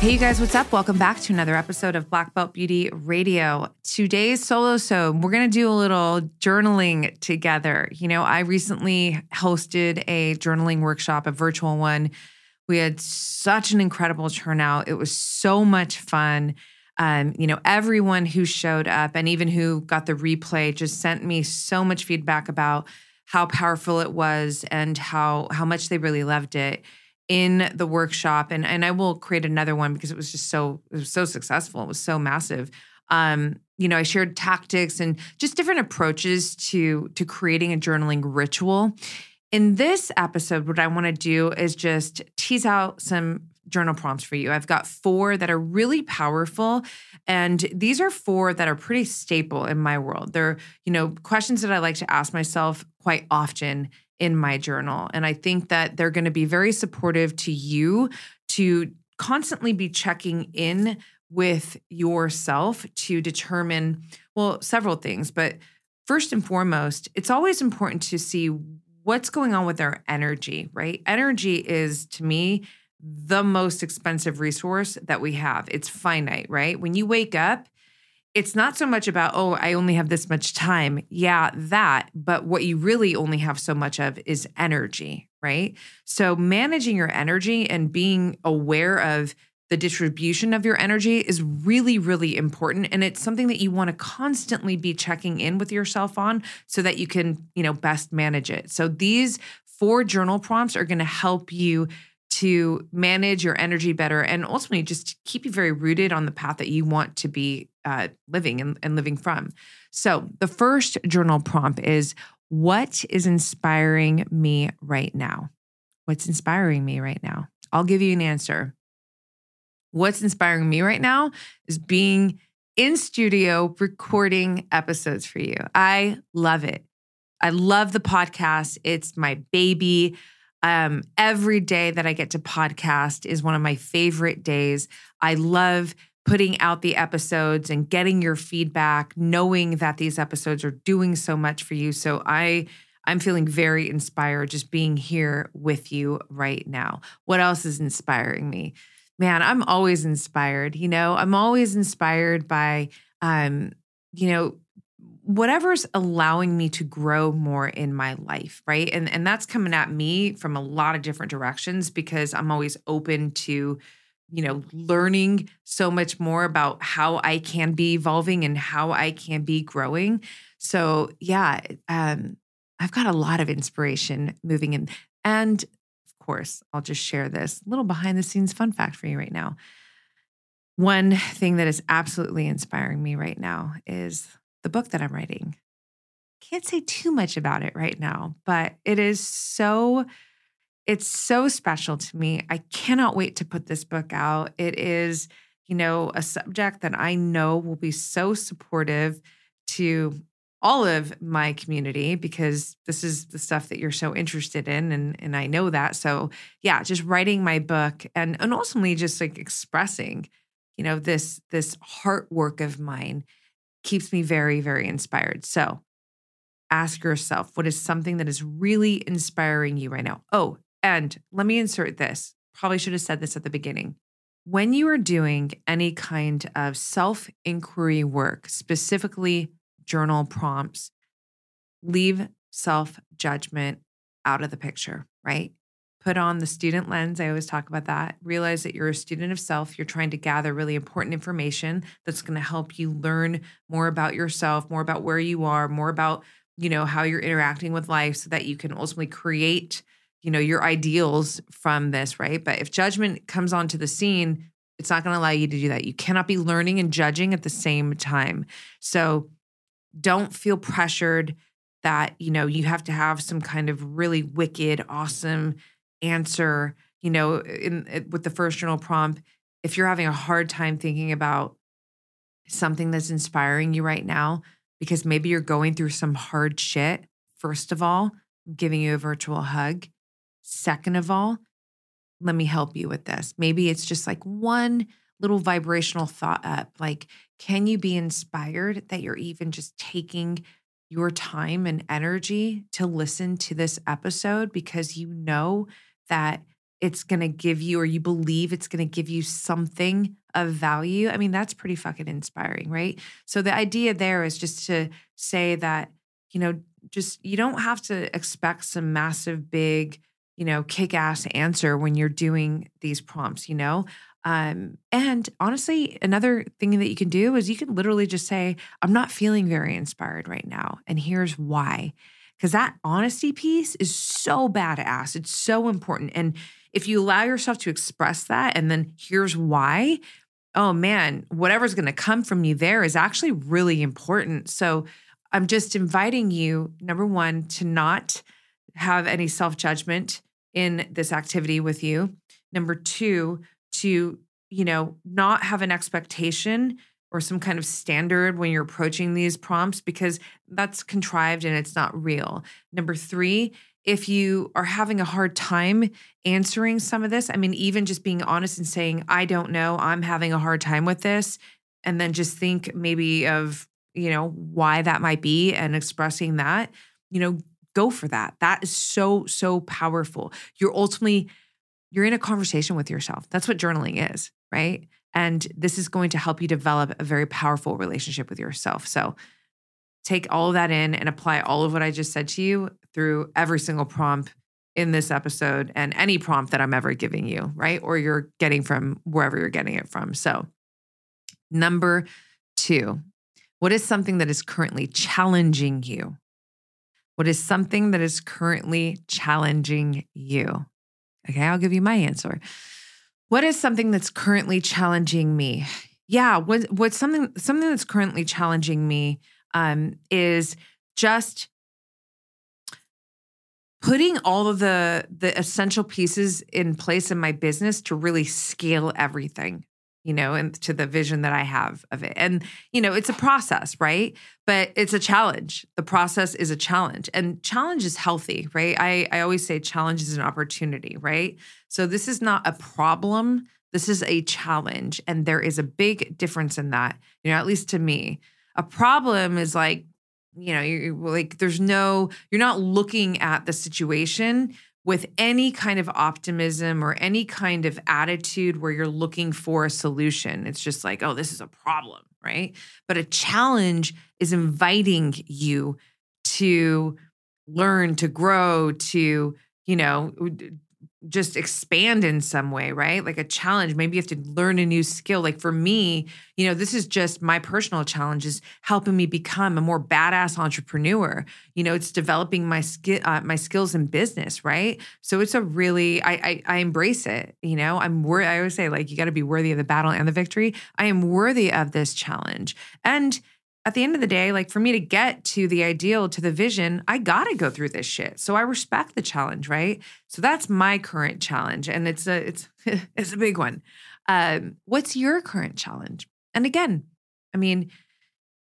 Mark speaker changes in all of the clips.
Speaker 1: Hey, you guys, what's up? Welcome back to another episode of Black Belt Beauty Radio. Today's solo so we're going to do a little journaling together. You know, I recently hosted a journaling workshop, a virtual one. We had such an incredible turnout. It was so much fun. Um, you know, everyone who showed up and even who got the replay just sent me so much feedback about how powerful it was and how how much they really loved it in the workshop and and I will create another one because it was just so it was so successful. It was so massive. Um, you know, I shared tactics and just different approaches to to creating a journaling ritual. In this episode, what I want to do is just tease out some journal prompts for you. I've got four that are really powerful. And these are four that are pretty staple in my world. They're, you know, questions that I like to ask myself quite often in my journal. And I think that they're going to be very supportive to you to constantly be checking in with yourself to determine, well, several things. But first and foremost, it's always important to see what's going on with our energy, right? Energy is, to me, the most expensive resource that we have. It's finite, right? When you wake up, it's not so much about, oh, I only have this much time. Yeah, that. But what you really only have so much of is energy, right? So managing your energy and being aware of the distribution of your energy is really, really important. And it's something that you want to constantly be checking in with yourself on so that you can, you know, best manage it. So these four journal prompts are going to help you to manage your energy better and ultimately just keep you very rooted on the path that you want to be uh, living and, and living from. So, the first journal prompt is What is inspiring me right now? What's inspiring me right now? I'll give you an answer. What's inspiring me right now is being in studio recording episodes for you. I love it. I love the podcast. It's my baby. Um, every day that I get to podcast is one of my favorite days. I love putting out the episodes and getting your feedback, knowing that these episodes are doing so much for you. So I I'm feeling very inspired just being here with you right now. What else is inspiring me? Man, I'm always inspired, you know. I'm always inspired by um, you know, whatever's allowing me to grow more in my life, right? And and that's coming at me from a lot of different directions because I'm always open to you know, learning so much more about how I can be evolving and how I can be growing. So, yeah, um, I've got a lot of inspiration moving in. And of course, I'll just share this little behind the scenes fun fact for you right now. One thing that is absolutely inspiring me right now is the book that I'm writing. Can't say too much about it right now, but it is so it's so special to me. I cannot wait to put this book out. It is, you know, a subject that I know will be so supportive to all of my community because this is the stuff that you're so interested in and and I know that. So, yeah, just writing my book and and ultimately just like expressing, you know, this this heart work of mine keeps me very very inspired. So, ask yourself what is something that is really inspiring you right now? Oh, and let me insert this. Probably should have said this at the beginning. When you are doing any kind of self inquiry work, specifically journal prompts, leave self judgment out of the picture, right? Put on the student lens. I always talk about that. Realize that you're a student of self. You're trying to gather really important information that's going to help you learn more about yourself, more about where you are, more about, you know, how you're interacting with life so that you can ultimately create you know your ideals from this right? But if judgment comes onto the scene it's not going to allow you to do that. You cannot be learning and judging at the same time. So don't feel pressured that you know you have to have some kind of really wicked awesome answer you know in eh, with the first journal prompt. If you're having a hard time thinking about something that's inspiring you right now because maybe you're going through some hard shit first of all, I'm giving you a virtual hug. Second of all, let me help you with this. Maybe it's just like one little vibrational thought up. Like, can you be inspired that you're even just taking your time and energy to listen to this episode because you know that it's going to give you, or you believe it's going to give you something of value. I mean, that's pretty fucking inspiring, right? So the idea there is just to say that, you know, just you don't have to expect some massive, big, you know, kick ass answer when you're doing these prompts, you know? Um, and honestly, another thing that you can do is you can literally just say, I'm not feeling very inspired right now. And here's why. Because that honesty piece is so badass. It's so important. And if you allow yourself to express that, and then here's why, oh man, whatever's going to come from you there is actually really important. So I'm just inviting you, number one, to not have any self judgment in this activity with you. Number two, to, you know, not have an expectation or some kind of standard when you're approaching these prompts because that's contrived and it's not real. Number three, if you are having a hard time answering some of this, I mean, even just being honest and saying, I don't know, I'm having a hard time with this, and then just think maybe of, you know, why that might be and expressing that, you know, go for that. That is so, so powerful. You're ultimately, you're in a conversation with yourself. That's what journaling is, right? And this is going to help you develop a very powerful relationship with yourself. So take all of that in and apply all of what I just said to you through every single prompt in this episode and any prompt that I'm ever giving you, right? Or you're getting from wherever you're getting it from. So, number two, what is something that is currently challenging you? What is something that is currently challenging you? Okay, I'll give you my answer. What is something that's currently challenging me? Yeah, what, what's something something that's currently challenging me um, is just putting all of the the essential pieces in place in my business to really scale everything you know and to the vision that i have of it. And you know it's a process right? But it's a challenge. The process is a challenge. And challenge is healthy right? I i always say challenge is an opportunity right? So this is not a problem. This is a challenge and there is a big difference in that you know at least to me. A problem is like you know you're like there's no you're not looking at the situation with any kind of optimism or any kind of attitude where you're looking for a solution. It's just like oh this is a problem right? But a challenge is inviting you to learn to grow to you know just expand in some way, right? Like a challenge. Maybe you have to learn a new skill. Like for me, you know, this is just my personal challenge is helping me become a more badass entrepreneur. You know, it's developing my skill, uh, my skills in business, right? So it's a really, I, I, I embrace it. You know, I'm worthy. I always say like you got to be worthy of the battle and the victory. I am worthy of this challenge, and at the end of the day, like for me to get to the ideal, to the vision, I got to go through this shit. So I respect the challenge, right? So that's my current challenge, and it's a it's it's a big one. Um, what's your current challenge? And again, I mean,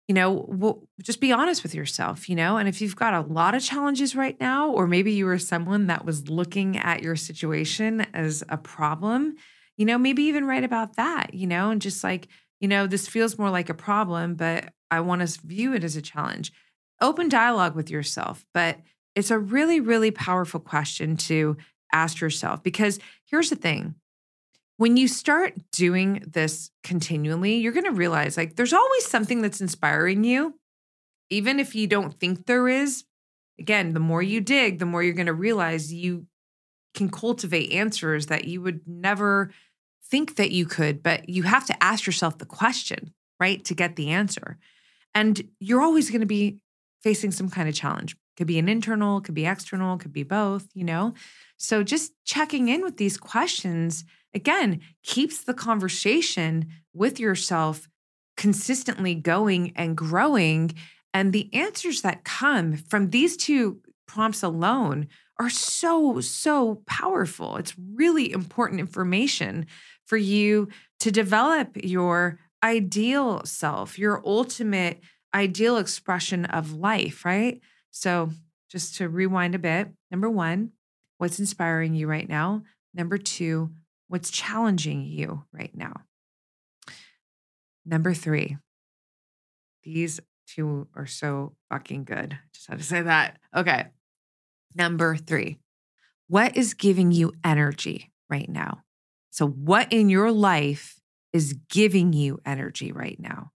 Speaker 1: you know, just be honest with yourself, you know. And if you've got a lot of challenges right now, or maybe you were someone that was looking at your situation as a problem, you know, maybe even write about that, you know, and just like you know, this feels more like a problem, but I want to view it as a challenge. Open dialogue with yourself, but it's a really, really powerful question to ask yourself because here's the thing when you start doing this continually, you're going to realize like there's always something that's inspiring you, even if you don't think there is. Again, the more you dig, the more you're going to realize you can cultivate answers that you would never think that you could, but you have to ask yourself the question, right, to get the answer. And you're always going to be facing some kind of challenge. Could be an internal, could be external, could be both, you know? So just checking in with these questions, again, keeps the conversation with yourself consistently going and growing. And the answers that come from these two prompts alone are so, so powerful. It's really important information for you to develop your ideal self, your ultimate ideal expression of life, right? So just to rewind a bit. Number one, what's inspiring you right now? Number two, what's challenging you right now? Number three, these two are so fucking good. Just had to say that. Okay. Number three, what is giving you energy right now? So, what in your life is giving you energy right now?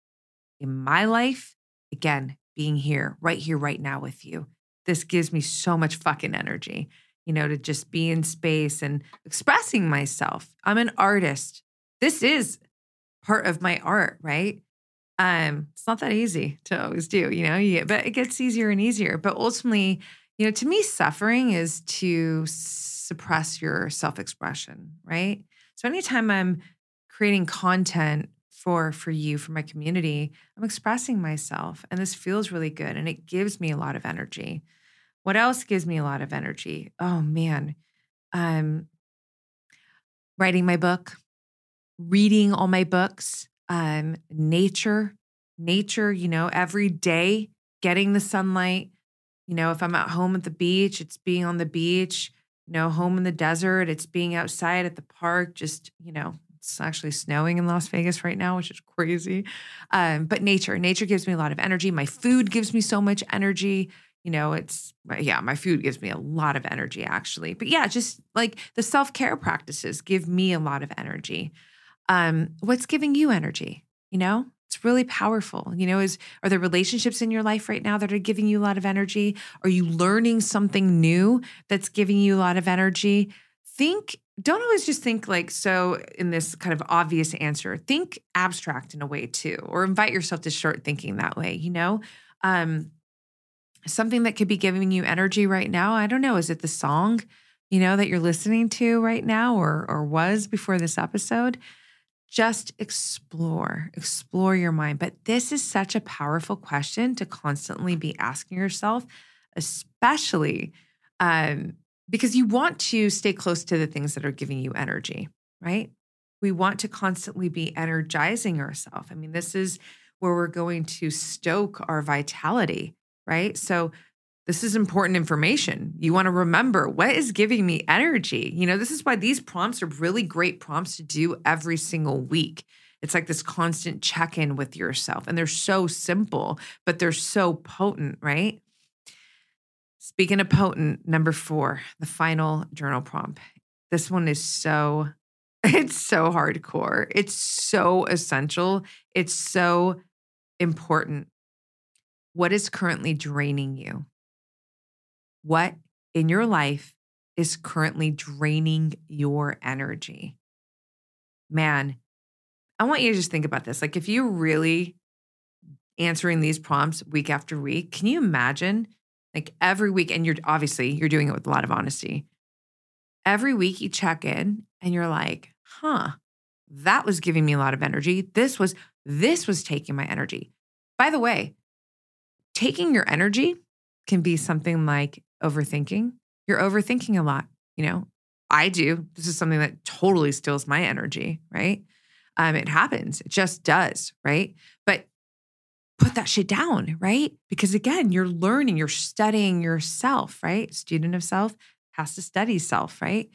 Speaker 1: In my life, again, being here, right here, right now with you. This gives me so much fucking energy, you know, to just be in space and expressing myself. I'm an artist. This is part of my art, right? Um, it's not that easy to always do, you know, you, but it gets easier and easier. But ultimately, you know, to me, suffering is to suppress your self expression, right? So anytime I'm creating content for for you for my community i'm expressing myself and this feels really good and it gives me a lot of energy. What else gives me a lot of energy? Oh man um writing my book reading all my books um nature nature you know every day getting the sunlight. You know if i'm at home at the beach it's being on the beach know home in the desert it's being outside at the park just you know it's actually snowing in Las Vegas right now, which is crazy. Um, but nature, nature gives me a lot of energy. My food gives me so much energy. You know, it's, yeah, my food gives me a lot of energy actually. But yeah, just like the self care practices give me a lot of energy. Um, what's giving you energy? You know, it's really powerful. You know, is are there relationships in your life right now that are giving you a lot of energy? Are you learning something new that's giving you a lot of energy? Think don't always just think like so in this kind of obvious answer think abstract in a way too or invite yourself to start thinking that way you know um something that could be giving you energy right now i don't know is it the song you know that you're listening to right now or or was before this episode just explore explore your mind but this is such a powerful question to constantly be asking yourself especially um because you want to stay close to the things that are giving you energy, right? We want to constantly be energizing ourselves. I mean, this is where we're going to stoke our vitality, right? So, this is important information. You want to remember what is giving me energy. You know, this is why these prompts are really great prompts to do every single week. It's like this constant check in with yourself. And they're so simple, but they're so potent, right? Speaking of potent, number four, the final journal prompt. This one is so, it's so hardcore. It's so essential. It's so important. What is currently draining you? What in your life is currently draining your energy? Man, I want you to just think about this. Like, if you're really answering these prompts week after week, can you imagine like every week, and you're obviously you're doing it with a lot of honesty. Every week you check in and you're like, huh, that was giving me a lot of energy. This was, this was taking my energy. By the way, taking your energy can be something like overthinking. You're overthinking a lot, you know. I do. This is something that totally steals my energy, right? Um, it happens. It just does, right? But put that shit down, right? Because again, you're learning, you're studying yourself, right? Student of self has to study self, right?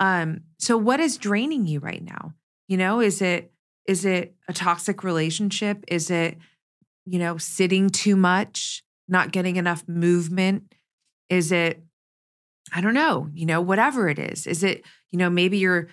Speaker 1: Um, so what is draining you right now? You know, is it is it a toxic relationship? Is it, you know, sitting too much, not getting enough movement? Is it, I don't know, you know, whatever it is. Is it, you know, maybe you're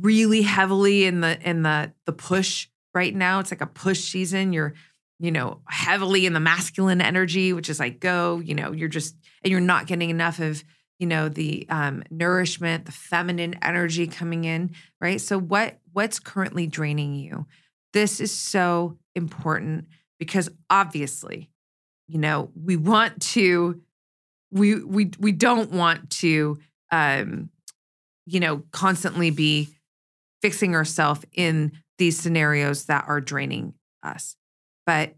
Speaker 1: really heavily in the in the the push right now. It's like a push season. You're you know, heavily in the masculine energy, which is like go, you know, you're just, and you're not getting enough of, you know, the um, nourishment, the feminine energy coming in, right? So what what's currently draining you? This is so important because obviously, you know, we want to, we we we don't want to, um, you know, constantly be fixing ourselves in these scenarios that are draining us. But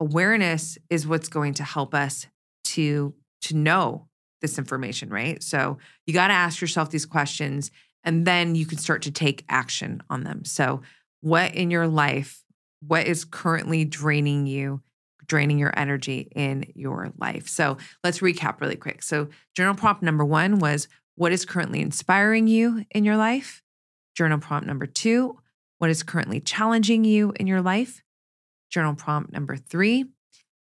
Speaker 1: awareness is what's going to help us to to know this information right? So you got to ask yourself these questions and then you can start to take action on them. So what in your life what is currently draining you draining your energy in your life. So let's recap really quick. So, journal prompt number one was what is currently inspiring you in your life? Journal prompt number two, what is currently challenging you in your life? Journal prompt number three,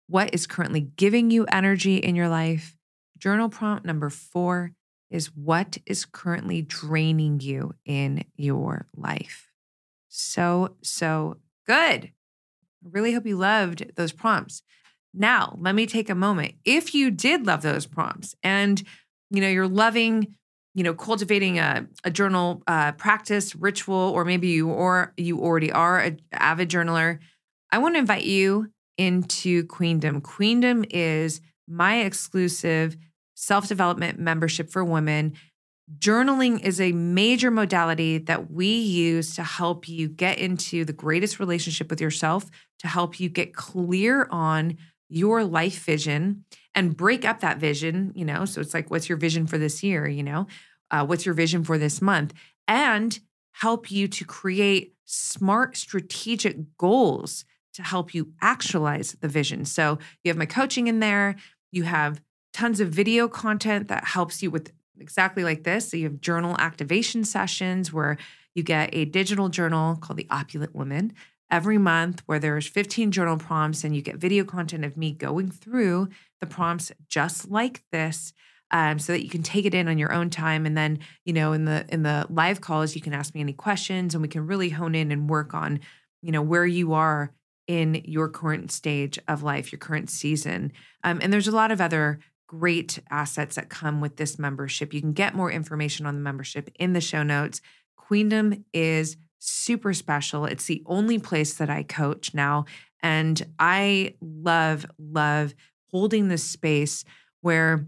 Speaker 1: what is currently giving you energy in your life? Journal prompt number four is what is currently draining you in your life. So, so good. I really hope you loved those prompts. Now, let me take a moment. If you did love those prompts and you know you're loving you know cultivating a, a journal uh, practice ritual or maybe you or you already are an avid journaler i want to invite you into queendom queendom is my exclusive self-development membership for women journaling is a major modality that we use to help you get into the greatest relationship with yourself to help you get clear on your life vision and break up that vision, you know. So it's like, what's your vision for this year? You know, uh, what's your vision for this month? And help you to create smart strategic goals to help you actualize the vision. So you have my coaching in there, you have tons of video content that helps you with exactly like this. So you have journal activation sessions where you get a digital journal called the Opulent Woman. Every month where there's 15 journal prompts and you get video content of me going through the prompts just like this um, so that you can take it in on your own time. And then you know in the in the live calls you can ask me any questions and we can really hone in and work on you know where you are in your current stage of life your current season. Um, and there's a lot of other great assets that come with this membership you can get more information on the membership in the show notes queendom is super special. It's the only place that I coach now. And I love, love holding this space where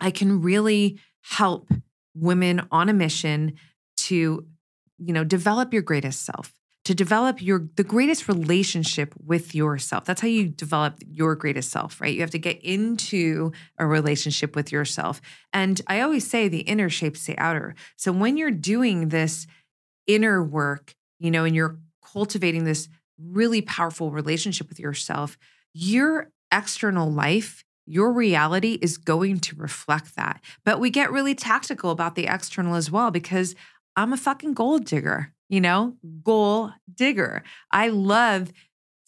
Speaker 1: I can really help women on a mission to, you know, develop your greatest self, to develop your the greatest relationship with yourself. That's how you develop your greatest self, right? You have to get into a relationship with yourself. And I always say the inner shapes the outer. So when you're doing this inner work, you know, and you're cultivating this really powerful relationship with yourself, your external life, your reality is going to reflect that. But we get really tactical about the external as well because I'm a fucking gold digger, you know, goal digger. I love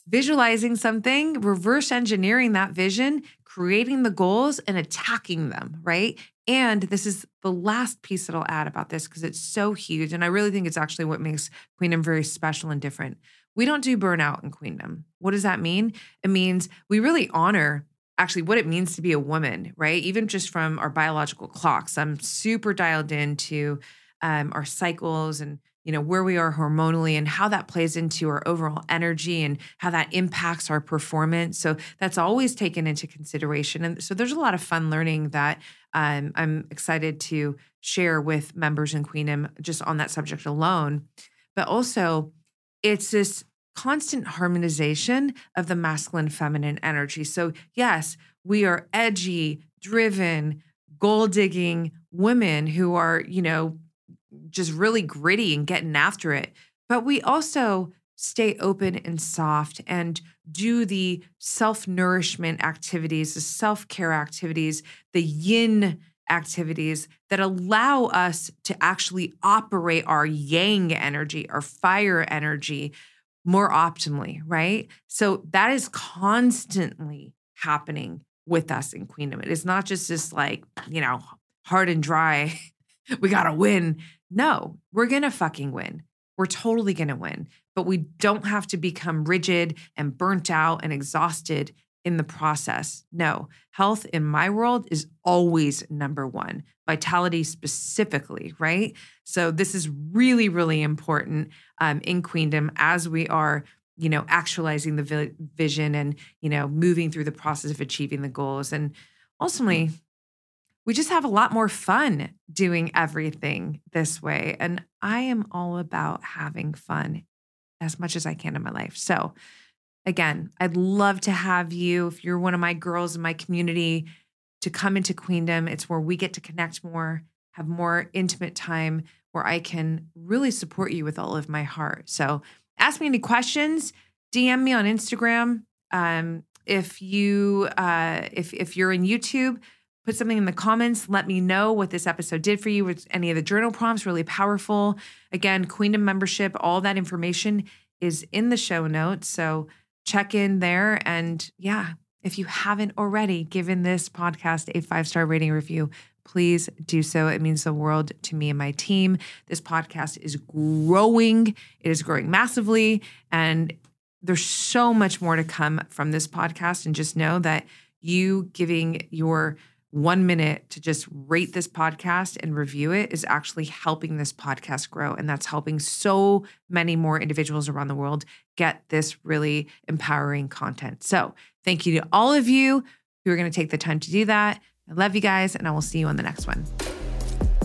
Speaker 1: visualizing something, reverse engineering that vision, creating the goals and attacking them, right? And this is the last piece that I'll add about this because it's so huge. And I really think it's actually what makes Queendom very special and different. We don't do burnout in Queendom. What does that mean? It means we really honor actually what it means to be a woman, right? Even just from our biological clocks. I'm super dialed into um, our cycles and you know where we are hormonally and how that plays into our overall energy and how that impacts our performance. So that's always taken into consideration. And so there's a lot of fun learning that um, i'm excited to share with members in queendom just on that subject alone. But also it's this constant harmonization of the masculine feminine energy. So yes we are edgy driven goal digging women who are you know just really gritty and getting after it. But we also stay open and soft and do the self nourishment activities, the self care activities, the yin activities that allow us to actually operate our yang energy, our fire energy more optimally, right? So that is constantly happening with us in Queendom. It is not just this like, you know, hard and dry, we got to win no, we're going to fucking win. We're totally going to win. But we don't have to become rigid and burnt out and exhausted in the process. No, health in my world is always number one, vitality specifically, right? So this is really, really important um, in Queendom as we are, you know, actualizing the vision and, you know, moving through the process of achieving the goals. And ultimately, we just have a lot more fun doing everything this way. And I am all about having fun as much as I can in my life. So, again, I'd love to have you, if you're one of my girls in my community, to come into Queendom. It's where we get to connect more, have more intimate time, where I can really support you with all of my heart. So, ask me any questions, DM me on Instagram. Um, if you uh, if if you're in YouTube, put something in the comments. Let me know what this episode did for you. Was any of the journal prompts, really powerful. Again, Queendom membership, all that information is in the show notes. So check in there. And yeah, if you haven't already given this podcast a five star rating review, please do so. It means the world to me and my team. This podcast is growing, it is growing massively. And there's so much more to come from this podcast. And just know that you giving your one minute to just rate this podcast and review it is actually helping this podcast grow. And that's helping so many more individuals around the world get this really empowering content. So, thank you to all of you who are going to take the time to do that. I love you guys, and I will see you on the next one.